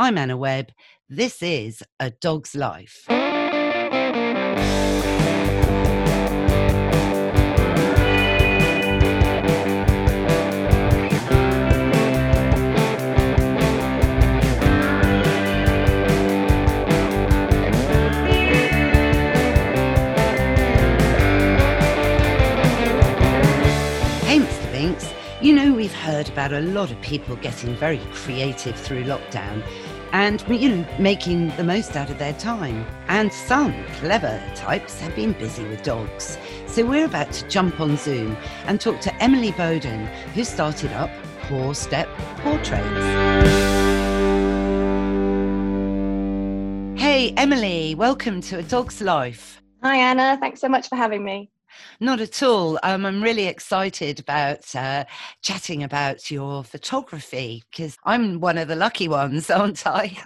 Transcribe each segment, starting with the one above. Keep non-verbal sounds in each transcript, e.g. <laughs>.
I'm Anna Webb. This is A Dog's Life. Hey, Mr. Binks. You know, we've heard about a lot of people getting very creative through lockdown and, you know, making the most out of their time. And some clever types have been busy with dogs. So we're about to jump on Zoom and talk to Emily Bowden, who started up Pawstep Portraits. Hey, Emily, welcome to A Dog's Life. Hi, Anna. Thanks so much for having me. Not at all. Um, I'm really excited about uh, chatting about your photography because I'm one of the lucky ones, <laughs> aren't I?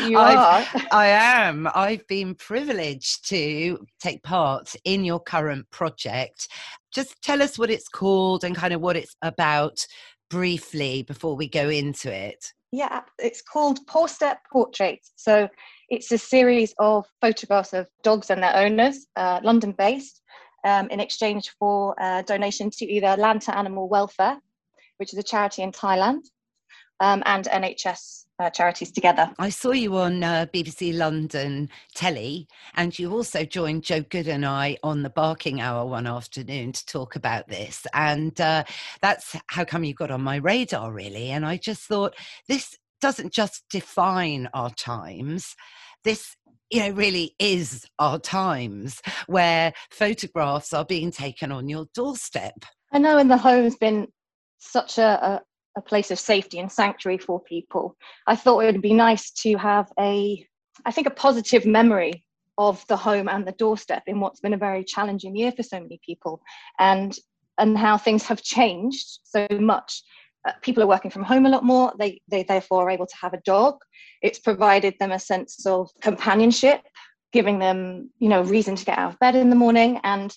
<laughs> You are. I am. I've been privileged to take part in your current project. Just tell us what it's called and kind of what it's about briefly before we go into it. Yeah, it's called Pawstep Portraits. So it's a series of photographs of dogs and their owners, uh, London based, um, in exchange for a donation to either Lanta Animal Welfare, which is a charity in Thailand, um, and NHS uh, charities together. I saw you on uh, BBC London telly, and you also joined Joe Good and I on the Barking Hour one afternoon to talk about this. And uh, that's how come you got on my radar, really. And I just thought this doesn't just define our times. This you know, really is our times where photographs are being taken on your doorstep. I know, and the home's been such a, a, a place of safety and sanctuary for people. I thought it would be nice to have a, I think, a positive memory of the home and the doorstep in what's been a very challenging year for so many people, and and how things have changed so much. Uh, people are working from home a lot more. They they therefore are able to have a dog. It's provided them a sense of companionship, giving them you know reason to get out of bed in the morning and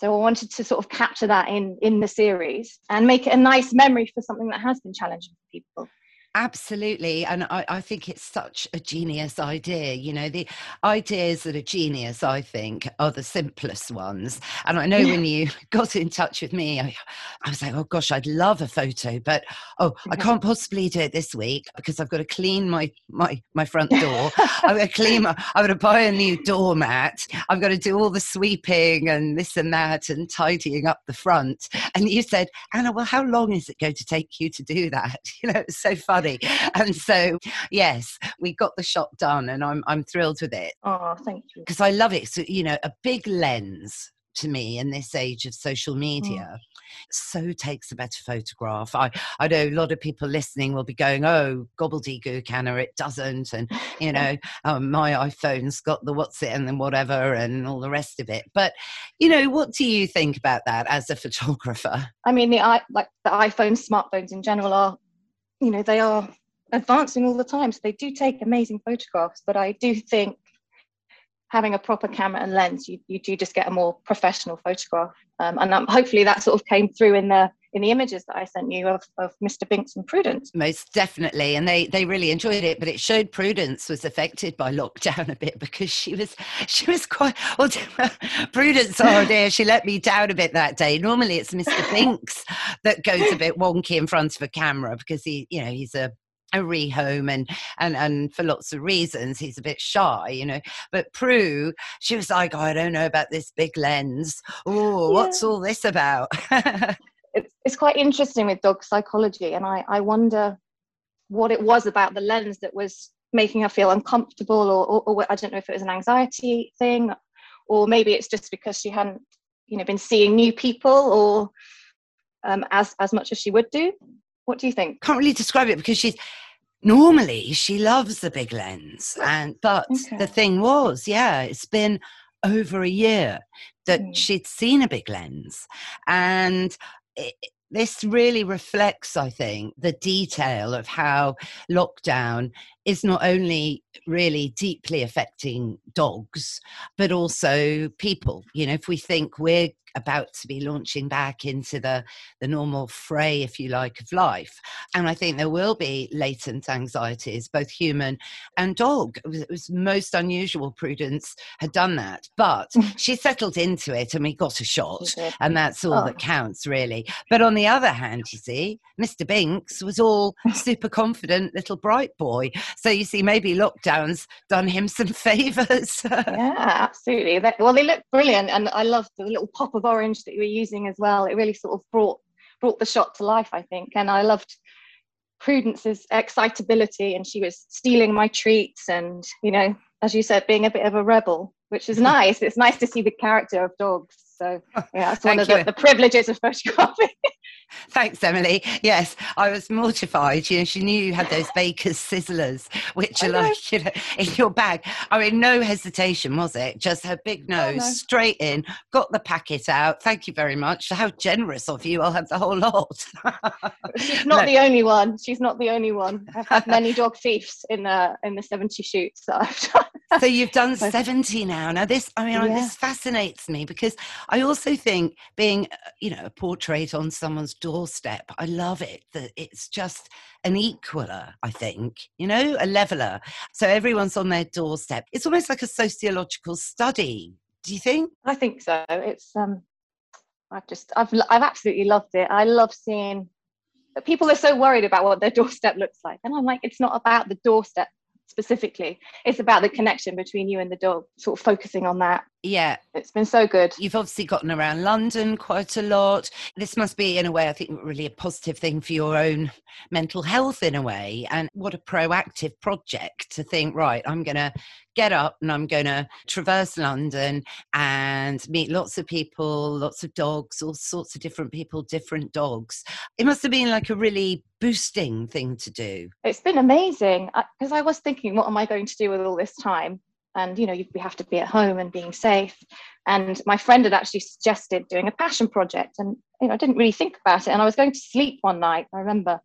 so I wanted to sort of capture that in in the series and make it a nice memory for something that has been challenging for people. Absolutely. And I, I think it's such a genius idea. You know, the ideas that are genius, I think, are the simplest ones. And I know Yeah. when you <laughs> got in touch with me, I, I was like, oh gosh, I'd love a photo, but oh, I can't possibly do it this week because I've got to clean my my my <laughs> front door. I've got to clean my, I've got to buy a new doormat. I've got to do all the sweeping and this and that and tidying up the front. And you said, Anna, well, how long is it going to take you to do that? <laughs> You know, it's so <laughs> And so, yes, we got the shot done, and I'm I'm thrilled with it oh, thank you. because I love it. So, you know, a big lens to me in this age of social media so takes a better photograph. I, I know a lot of people listening will be going, oh, gobbledygook, Anna, it doesn't. And, you <laughs> know, um, my iPhone's got the what's it and then whatever and all the rest of it. But, you know, what do you think about that as a <laughs> photographer? I mean, the i like the iPhones, smartphones in general are, you know, they are advancing all the time. So they do take amazing photographs. But I do think having a proper camera and lens, you, you do just get a more professional photograph. Um, and um, hopefully that sort of came through in the in the images that I sent you of, of Mr. Binks and Prudence. Most definitely, and they they really enjoyed it. But it showed Prudence was affected by lockdown a bit because she was she was quite well. <laughs> Prudence, oh dear, she let me down a bit that day. Normally, it's Mr. <laughs> Binks that goes a bit wonky in front of a camera because he, you know, he's a a rehome and and and for lots of reasons he's a bit shy you know but prue she was like oh, i don't know about this big lens oh what's all this about <laughs> it's, it's quite interesting with dog psychology and I, I wonder what it was about the lens that was making her feel uncomfortable or, or, or i don't know if it was an anxiety thing or maybe it's just because she hadn't you know been seeing new people or um, as as much as she would do what do you think can't really describe it because she's normally she loves the big lens and but Okay. the thing was yeah it's been over a year that Mm. she'd seen a big lens and this really reflects i think the detail of how lockdown is not only really deeply affecting dogs, but also people. You know, if we think we're about to be launching back into the, the normal fray, if you like, of life. And I think there will be latent anxieties, both human and dog. It was, it was most unusual Prudence had done that, but mm. she settled into it and we got a shot. And that's all oh. that counts, really. But on the other hand, you see, Mr. Binks was all <laughs> super confident little bright boy. So you see, maybe lockdown's done him some <laughs> favors. yeah, absolutely. Well, they look brilliant. And I love the little pop of orange that you were using as well. It really sort of brought brought the shot to life, I think. And I loved Prudence's excitability, and she was stealing my treats, and you know, as you said, being a bit of a rebel, which is <laughs> nice. it's nice to see the character of dogs. So yeah, that's one of the, the, privileges of photographing. <laughs> Thanks, Emily. Yes, I was mortified. You know, she knew you had those Bakers Sizzlers, which are like, <laughs> you know, in your bag. I mean, no hesitation, was it? Just her big nose, oh, no. straight in, got the packet out. Thank you very much. How generous of you. I'll have the whole lot. She's <laughs> not no. the only one. She's not the only one. I've had many dog thieves in the in the 70 shoots that I've done. so you've done 70 now. Now this, I mean, yeah. this fascinates me because I also think being, uh, you know, a portrait on someone's doorstep. I love it that it's just an equaler, I think, you know, a leveler. So everyone's on their doorstep. It's almost like a sociological study. Do you think? I think so. It's um I've just I've I've absolutely loved it. I love seeing but people are so worried about what their doorstep looks like. And I'm like, it's not about the doorstep specifically. It's about the connection between you and the dog, sort of focusing on that. Yeah. It's been so good. You've obviously gotten around London quite a lot. This must be, in a way, I think, really a positive thing for your own mental health, in a way. And what a proactive project to think, right, I'm going to get up and I'm going to traverse London and meet lots of people, lots of dogs, all sorts of different people, different dogs. It must have been like a really boosting thing to do. It's been amazing because I was thinking, what am I going to do with all this time? And you know we have to be at home and being safe. And my friend had actually suggested doing a passion project and you know i didn't really think about it. And i was going to sleep one night i remember.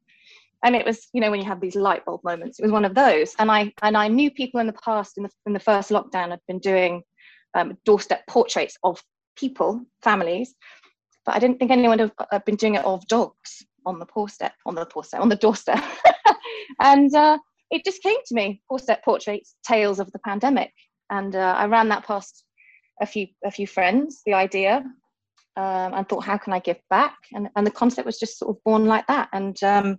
And it was you know when you have these light bulb moments it was one of those. And i and i knew people in the past in the, in the first lockdown had been doing um, doorstep portraits of people families but i didn't think anyone had been doing it of dogs on the doorstep on the doorstep on the doorstep. And uh, it just came to me Portrait portraits tales of the pandemic. And uh, i ran that past a few a few friends the idea um, and thought how can i give back? And, and the concept was just sort of born like that. And um,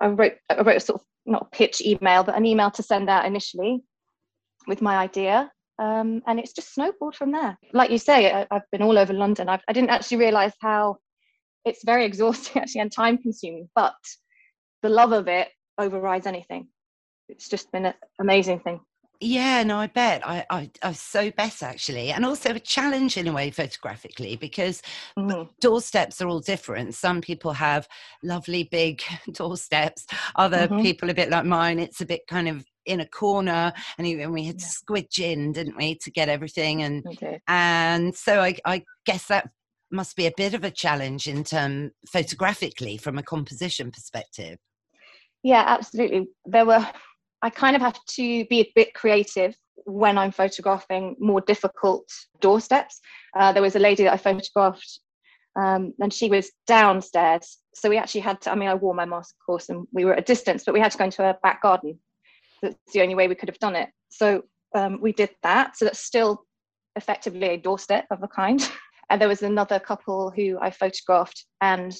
i wrote i wrote a sort of not a pitch email but an email to send out initially with my idea. Um, and it's just snowballed from there. Like you say I, have been all over london. I've, i did not actually realize how it's very <laughs> exhausting actually and time consuming but the love of it overrides anything. It's just been an amazing thing. Yeah, no, I bet. I, I, I so bet actually. And also a challenge in a way photographically because mm-hmm. doorsteps are all different. Some people have lovely big <laughs> doorsteps, other mm-hmm. people a bit like mine, it's a bit kind of in a corner and even we had to squidge in, didn't we, to get everything and okay. and so I, I guess that must be a bit of a challenge in term photographically from a composition perspective. Yeah, absolutely. There were, I kind of have to be a bit creative when I'm photographing more difficult doorsteps. Uh, there was a lady that I photographed um, and she was downstairs. So we actually had to, I mean, I wore my mask, of course, and we were at a distance, but we had to go into her back garden. That's the only way we could have done it. So um, we did that. So that's still effectively a doorstep of a kind. <laughs> And there was another couple who I photographed, and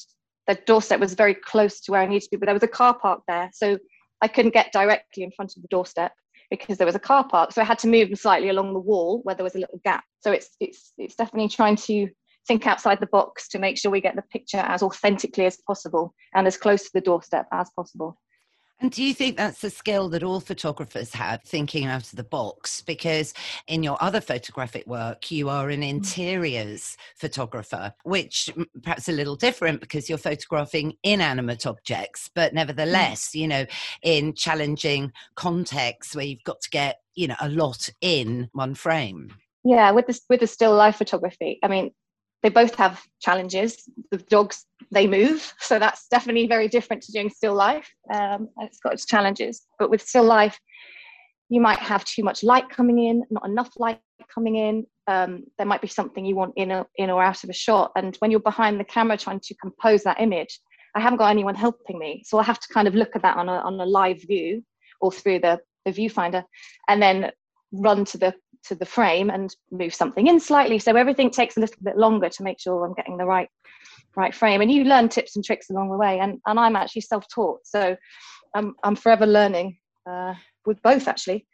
the doorstep was very close to where I needed to be, but there was a car park there. So I couldn't get directly in front of the doorstep because there was a car park. So I had to move them slightly along the wall where there was a little gap. So it's it's it's definitely trying to think outside the box to make sure we get the picture as authentically as possible and as close to the doorstep as possible. And do you think that's a skill that all photographers have, thinking out of the box? Because in your other photographic work, you are an mm. interiors photographer, which perhaps a little different because you're photographing inanimate objects, but mm. nevertheless, you know, in challenging contexts where you've got to get, you know, a lot in one frame. Yeah, with this with the still life photography, I mean, they both have challenges. The dogs they move, so that's definitely very different to doing still life. Um, it's got its challenges, but with still life, you might have too much light coming in, not enough light coming in. Um, there might be something you want in, a, in or out of a shot, and when you're behind the camera trying to compose that image, I haven't got anyone helping me, so I have to kind of look at that on a on a live view or through the the viewfinder, and then run to the to the frame and move something in slightly. So everything takes a little bit longer to make sure I'm getting the right right frame. And you learn tips and tricks along the way. And and I'm actually self-taught, so I'm I'm forever learning uh, with both actually.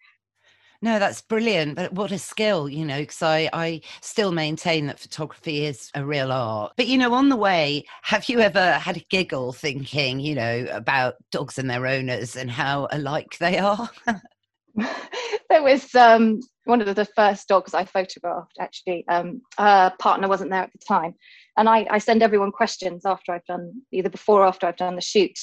No, that's brilliant. But what a skill, you know, because I, I still maintain that photography is a real art. But, you know, on the way, have you ever had a giggle thinking, you know, about dogs and their owners and how alike they are? <laughs> <laughs> there was um, one of the first dogs I photographed, actually. Um, her partner wasn't there at the time. And I, I, send everyone questions after I've done, either before or after I've done the shoot.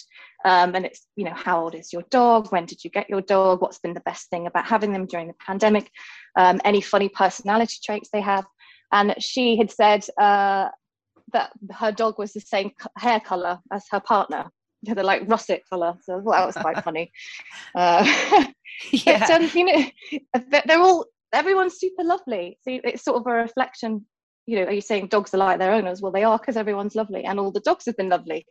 Um, and it's, you know, how old is your dog? When did you get your dog? What's been the best thing about having them during the pandemic? Um, any funny personality traits they have? And she had said uh, that her dog was the same hair color as her partner. Yeah, they're like russet color. So well, that was quite funny. <laughs> Uh, <laughs> yeah. But, um, you know, they're all everyone's super lovely. So it's sort of a reflection. You know, are you saying dogs are like their owners? Well, they are because everyone's lovely, and all the dogs have been lovely.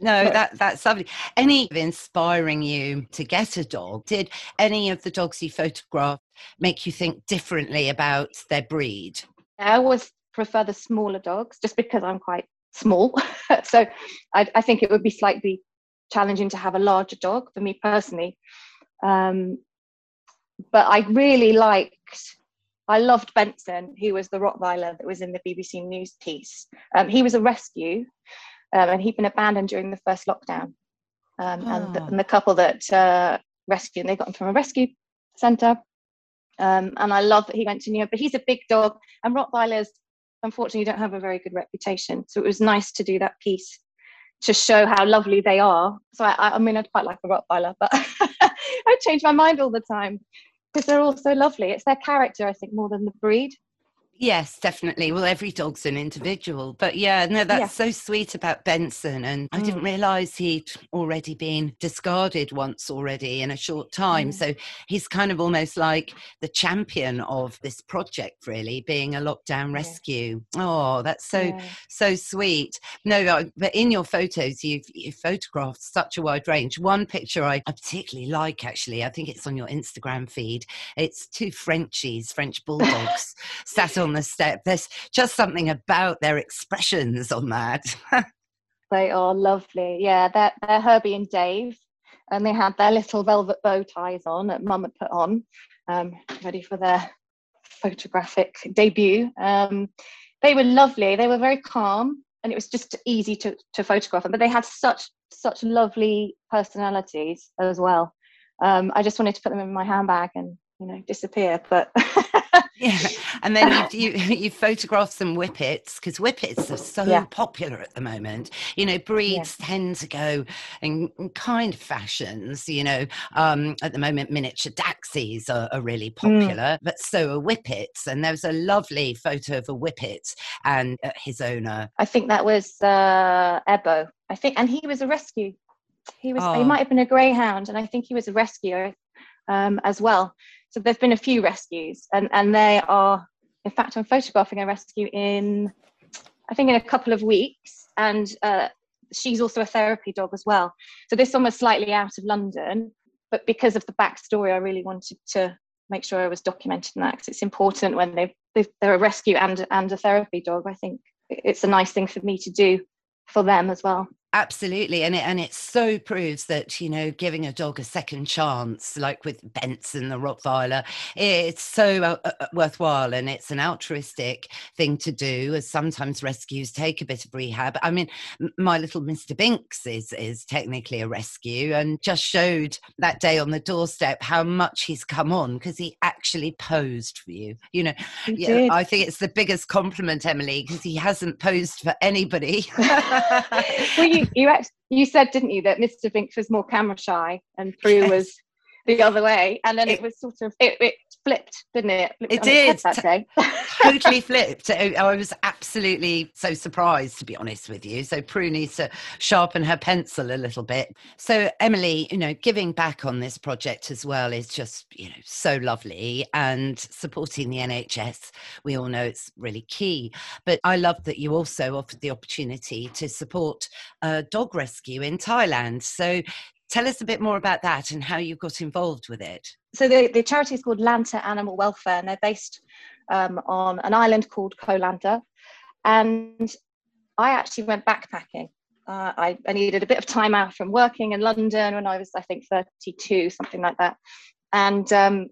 no, <laughs> that that's lovely. Any of inspiring you to get a dog? Did any of the dogs you photographed make you think differently about their breed? I always prefer the smaller dogs, just because I'm quite small. <laughs> so I, I, think it would be slightly challenging to have a larger dog for me personally. Um, but I really liked, I loved Benson, who was the Rottweiler that was in the BBC News piece. Um, he was a rescue um, and he'd been abandoned during the first lockdown. Um, oh. and, the, ah. and, the, couple that uh, rescued, they got him from a rescue centre. Um, and I love that he went to New York, but he's a big dog, and Rottweilers unfortunately don't have a very good reputation. So it was nice to do that piece to show how lovely they are. So I, I mean, I'd quite like a Rottweiler, but <laughs> I change my mind all the time because they're all so lovely. It's their character, I think, more than the breed. Yes, definitely. Well, every dog's an individual. But yeah, no, that's yeah. so sweet about Benson. And mm. I didn't mm. realize he'd already been discarded once already in a short time. Mm. So he's kind of almost like the champion of this project, really, being a lockdown yeah. rescue. Oh, that's so, yeah. so sweet. No, but in your photos, you've, you've photographed such a wide range. One picture I, I particularly like, actually, I think it's on your Instagram feed. It's two Frenchies, French <laughs> bulldogs, sat on the step. There's just something about their expressions on that. <laughs> they are lovely. Yeah, they're, they're Herbie and Dave, and they had their little velvet bow ties on that Mum had put on, um, ready for their photographic debut. Um, they were lovely. They were very calm, and it was just easy to, to photograph them. But they had such such lovely personalities as well. Um, I just wanted to put them in my handbag and you know disappear, but <laughs> yeah and then you you, <laughs> you photograph some whippets because whippets are so yeah. popular at the moment you know breeds yeah. tend to go in, in, kind of fashions you know um, at the moment miniature daxies are, are really mm. popular mm. but so are whippets and there was a lovely photo of a whippet and uh, his owner i think that was uh ebo i think and he was a rescue he was oh. he might have been a greyhound and i think he was a rescuer um, as well so there's been a few rescues, and and they are. In fact, I'm photographing a rescue in, I think, in a couple of weeks, and uh, she's also a therapy dog as well. So this one was slightly out of London, but because of the backstory, I really wanted to make sure I was documenting that because it's important when they they're a rescue and and a therapy dog. I think it's a nice thing for me to do for them as well absolutely and it and it so proves that you know giving a dog a second chance like with benson the rottweiler it's so uh, uh, uh, worthwhile and it's an altruistic thing to do as sometimes rescues take a bit of rehab. I mean my little mr binks is is technically a rescue and just showed that day on the doorstep how much he's come on because he actually posed for you you know. Yeah, i think it's the biggest compliment emily because he hasn't posed for anybody. <laughs> Well, you <laughs> you actually, you said didn't you that Mr. Binks was more camera shy and Prue yes. was the other way, and then it, it was sort of it, it flipped, didn't it? It, it did that day. totally <laughs> flipped. I was absolutely so surprised, to be honest with you. So Prue needs to sharpen her pencil a little bit. So Emily, you know, giving back on this project as well is just you know so lovely, and supporting the NHS, we all know it's really key. But I love that you also offered the opportunity to support a dog rescue in Thailand. So Tell us a bit more about that and how you got involved with it. So the, the charity is called Lanta Animal Welfare, and they're based um, on an island called Koh Lanta. And I actually went backpacking. Uh, I, I, needed a bit of time out from working in London when I was, I think, 32, something like that. And um,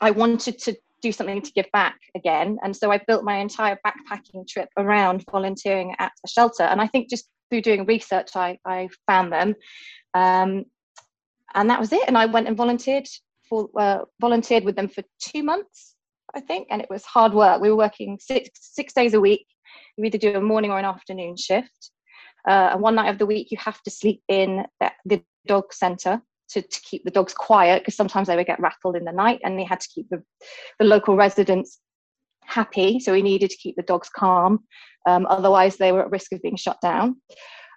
I wanted to do something to give back again. And so I built my entire backpacking trip around volunteering at a shelter. And I think just through doing research, I, I found them. Um, and that was it. And I went and volunteered for uh, volunteered with them for two months, I think, and it was hard work. We were working six six days a week. You either do a morning or an afternoon shift. Uh, and one night of the week, you have to sleep in the, the dog centre to, to keep the dogs quiet because sometimes they would get rattled in the night, and they had to keep the, the local residents happy. So we needed to keep the dogs calm. Um, otherwise, they were at risk of being shut down.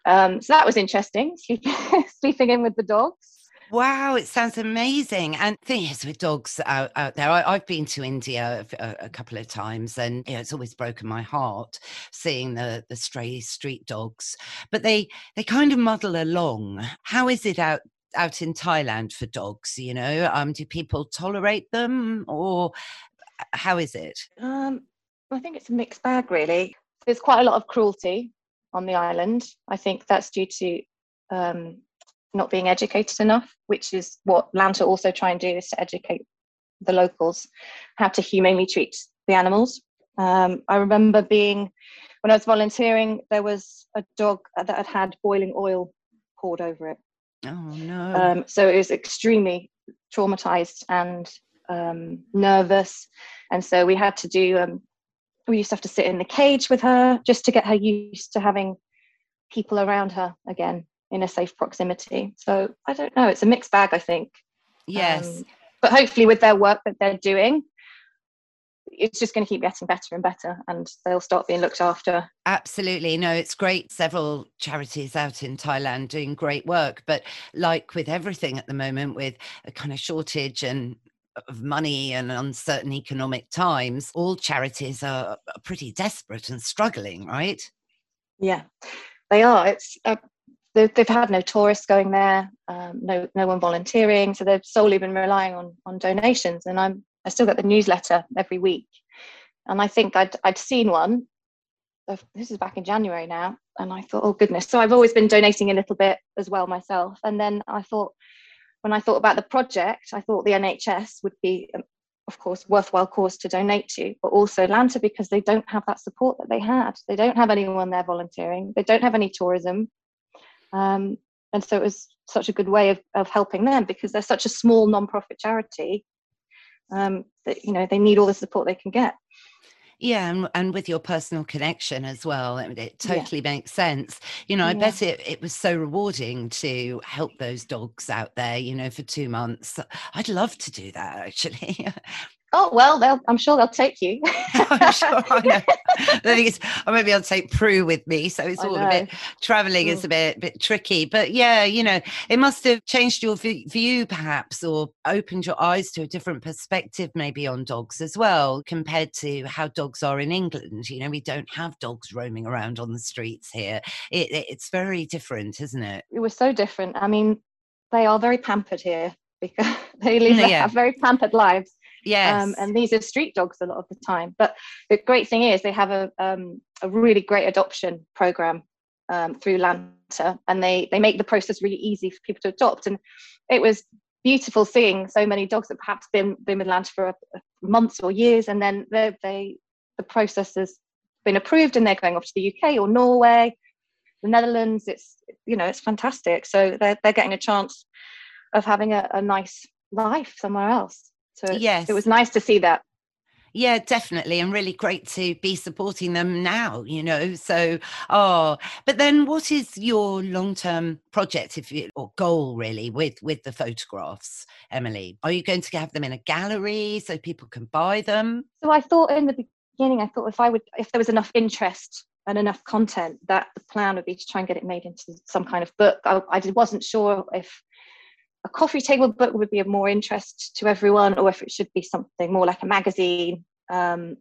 Um, so that was interesting, <laughs> sleeping, sleeping in with the dogs. Wow, it sounds amazing. And thing is, with dogs out, out there, I, have been to India a, a, couple of times, and you know, it's always broken my heart seeing the the stray street dogs. But they they kind of muddle along. How is it out out in Thailand for dogs? You know, um, do people tolerate them, or how is it? Um, I think it's a mixed bag, really. There's quite a lot of cruelty on the island. I think that's due to um, not being educated enough, which is what Lanta also try and do is to educate the locals how to humanely treat the animals. Um, I remember being when I was volunteering, there was a dog that had had boiling oil poured over it. Oh no! Um, so it was extremely traumatized and um, nervous, and so we had to do um, we used to have to sit in the cage with her just to get her used to having people around her again in a safe proximity. So I don't know. It's a mixed bag, I think. Yes. Um, but hopefully, with their work that they're doing, it's just going to keep getting better and better and they'll start being looked after. Absolutely. No, it's great. Several charities out in Thailand doing great work. But like with everything at the moment, with a kind of shortage and of money and uncertain economic times, all charities are pretty desperate and struggling, right? Yeah, they are. It's uh, they've had no tourists going there, um, no no one volunteering, so they've solely been relying on on donations. And I'm I still get the newsletter every week, and I think I'd I'd seen one. This is back in January now, and I thought, oh goodness. So I've always been donating a little bit as well myself, and then I thought when I thought about the project, I thought the NHS would be, um, of course, worthwhile cause to donate to, but also Lanta because they don't have that support that they had. They don't have anyone there volunteering. They don't have any tourism, um, and so it was such a good way of, of helping them because they're such a small non-profit charity um, that you know they need all the support they can get. Yeah, and, and with your personal connection as well, it, it totally yeah. makes sense. You know, I yeah. bet it, it was so rewarding to help those dogs out there, you know, for two months. I'd love to do that actually. <laughs> Oh well, I'm sure they'll take you. <laughs> I'm sure. I know. the thing is, I might be able to take Prue with me, so it's all a bit traveling mm. is a bit bit tricky. But yeah, you know, it must have changed your view, perhaps, or opened your eyes to a different perspective, maybe on dogs as well, compared to how dogs are in England. You know, we don't have dogs roaming around on the streets here. It, it, it's very different, isn't it? It was so different. I mean, they are very pampered here because <laughs> they live yeah. very pampered lives Yes. Um, and these are street dogs a lot of the time. But the great thing is they have a, um, a really great adoption program um, through Lanta and they, they make the process really easy for people to adopt. And it was beautiful seeing so many dogs that perhaps been, been with Lanta for a, a months or years and then they, they, the process has been approved and they're going off to the UK or Norway, the Netherlands. It's, you know, it's fantastic. So they're, they're getting a chance of having a, a nice life somewhere else. So yes. it was nice to see that. Yeah, definitely. And really great to be supporting them now, you know. So, oh, but then what is your long-term project if you or goal really with with the photographs, Emily? Are you going to have them in a gallery so people can buy them? So I thought in the beginning, I thought if I would if there was enough interest and enough content that the plan would be to try and get it made into some kind of book. I, I wasn't sure if a coffee table book would be of more interest to everyone or if it should be something more like a magazine um,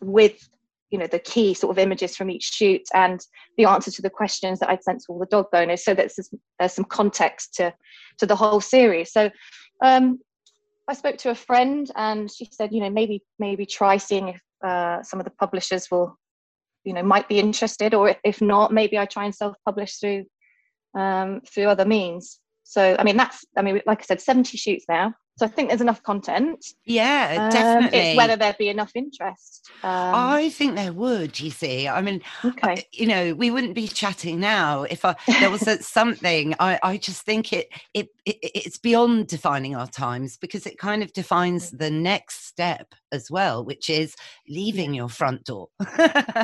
with you know the key sort of images from each shoot and the answer to the questions that I'd sent to all the dog owners. So that there's, some context to to the whole series. So um, I spoke to a friend and she said you know maybe maybe try seeing if uh, some of the publishers will you know might be interested or if not maybe i try and self-publish through um, through other means so i mean that's i mean like i said 70 shoots now so I think there's enough content. Yeah, um, definitely. It's whether there'd be enough interest. Um, I think there would. You see, I mean, okay. I, you know, we wouldn't be chatting now if I, there was <laughs> something. I, I just think it, it, it it's beyond defining our times because it kind of defines the next step as well, which is leaving your front door.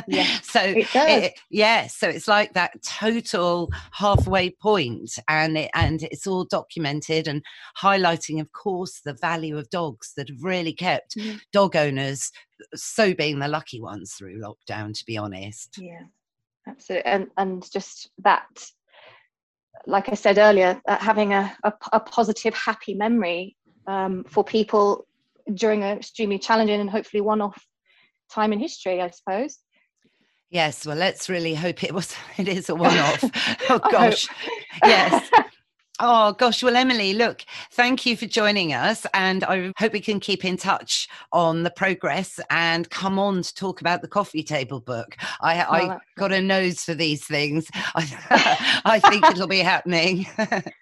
yeah. <laughs> So it does. It, yeah. So it's like that total halfway point, and it, and it's all documented and highlighting, of course, the value of dogs that have really kept mm. dog owners so being the lucky ones through lockdown. To be honest. Yeah. Absolutely. And and just that like I said earlier, uh, having a, a, a, positive, happy memory um, for people during an extremely challenging and hopefully one-off time in history, I suppose. Yes, well, let's really hope it was. <laughs> It is a <laughs> one-off. oh gosh, yes. Oh gosh, well, Emily, look, thank you for joining us, and I hope we can keep in touch on the progress and come on to talk about the coffee table book. I, oh, I got a nose for these things. I, <laughs> I think it'll be happening. <laughs>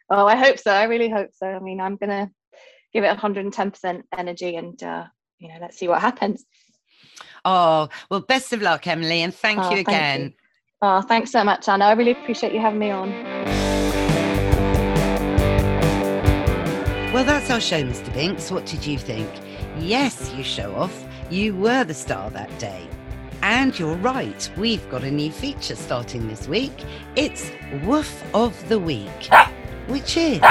oh, I hope so. I really hope so. I mean, I'm gonna give it 110% energy and uh, you know let's see what happens oh well best of luck emily and thank oh, you again thank you. oh thanks so much anna i really appreciate you having me on well that's our show mr binks what did you think yes you show off you were the star that day and you're right, we've got a new feature starting this week. It's Woof of the Week, which is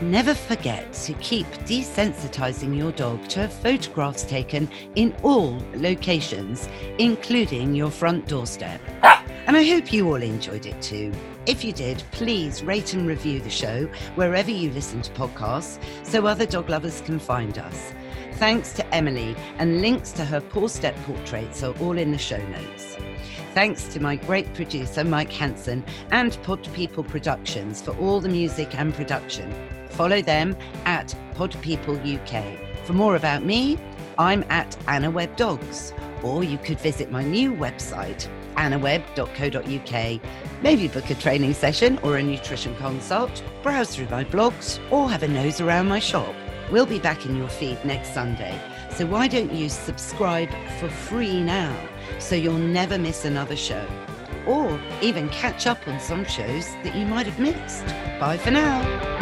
Never forget to keep desensitizing your dog to photographs taken in all locations, including your front doorstep. And I hope you all enjoyed it too. If you did, please rate and review the show wherever you listen to podcasts so other dog lovers can find us. Thanks to Emily, and links to her Pawstep Portraits are all in the show notes. Thanks to my great producer, Mike Hanson, and Pod People Productions for all the music and production. Follow them at Pod People UK. For more about me, I'm at Anna Webb Dogs, or you could visit my new website, annawebb.co.uk. Maybe book a training session or a nutrition consult, browse through my blogs, or have a nose around my shop. We'll be back in your feed next Sunday, so why don't you subscribe for free now so you'll never miss another show? Or even catch up on some shows that you might have missed. Bye for now.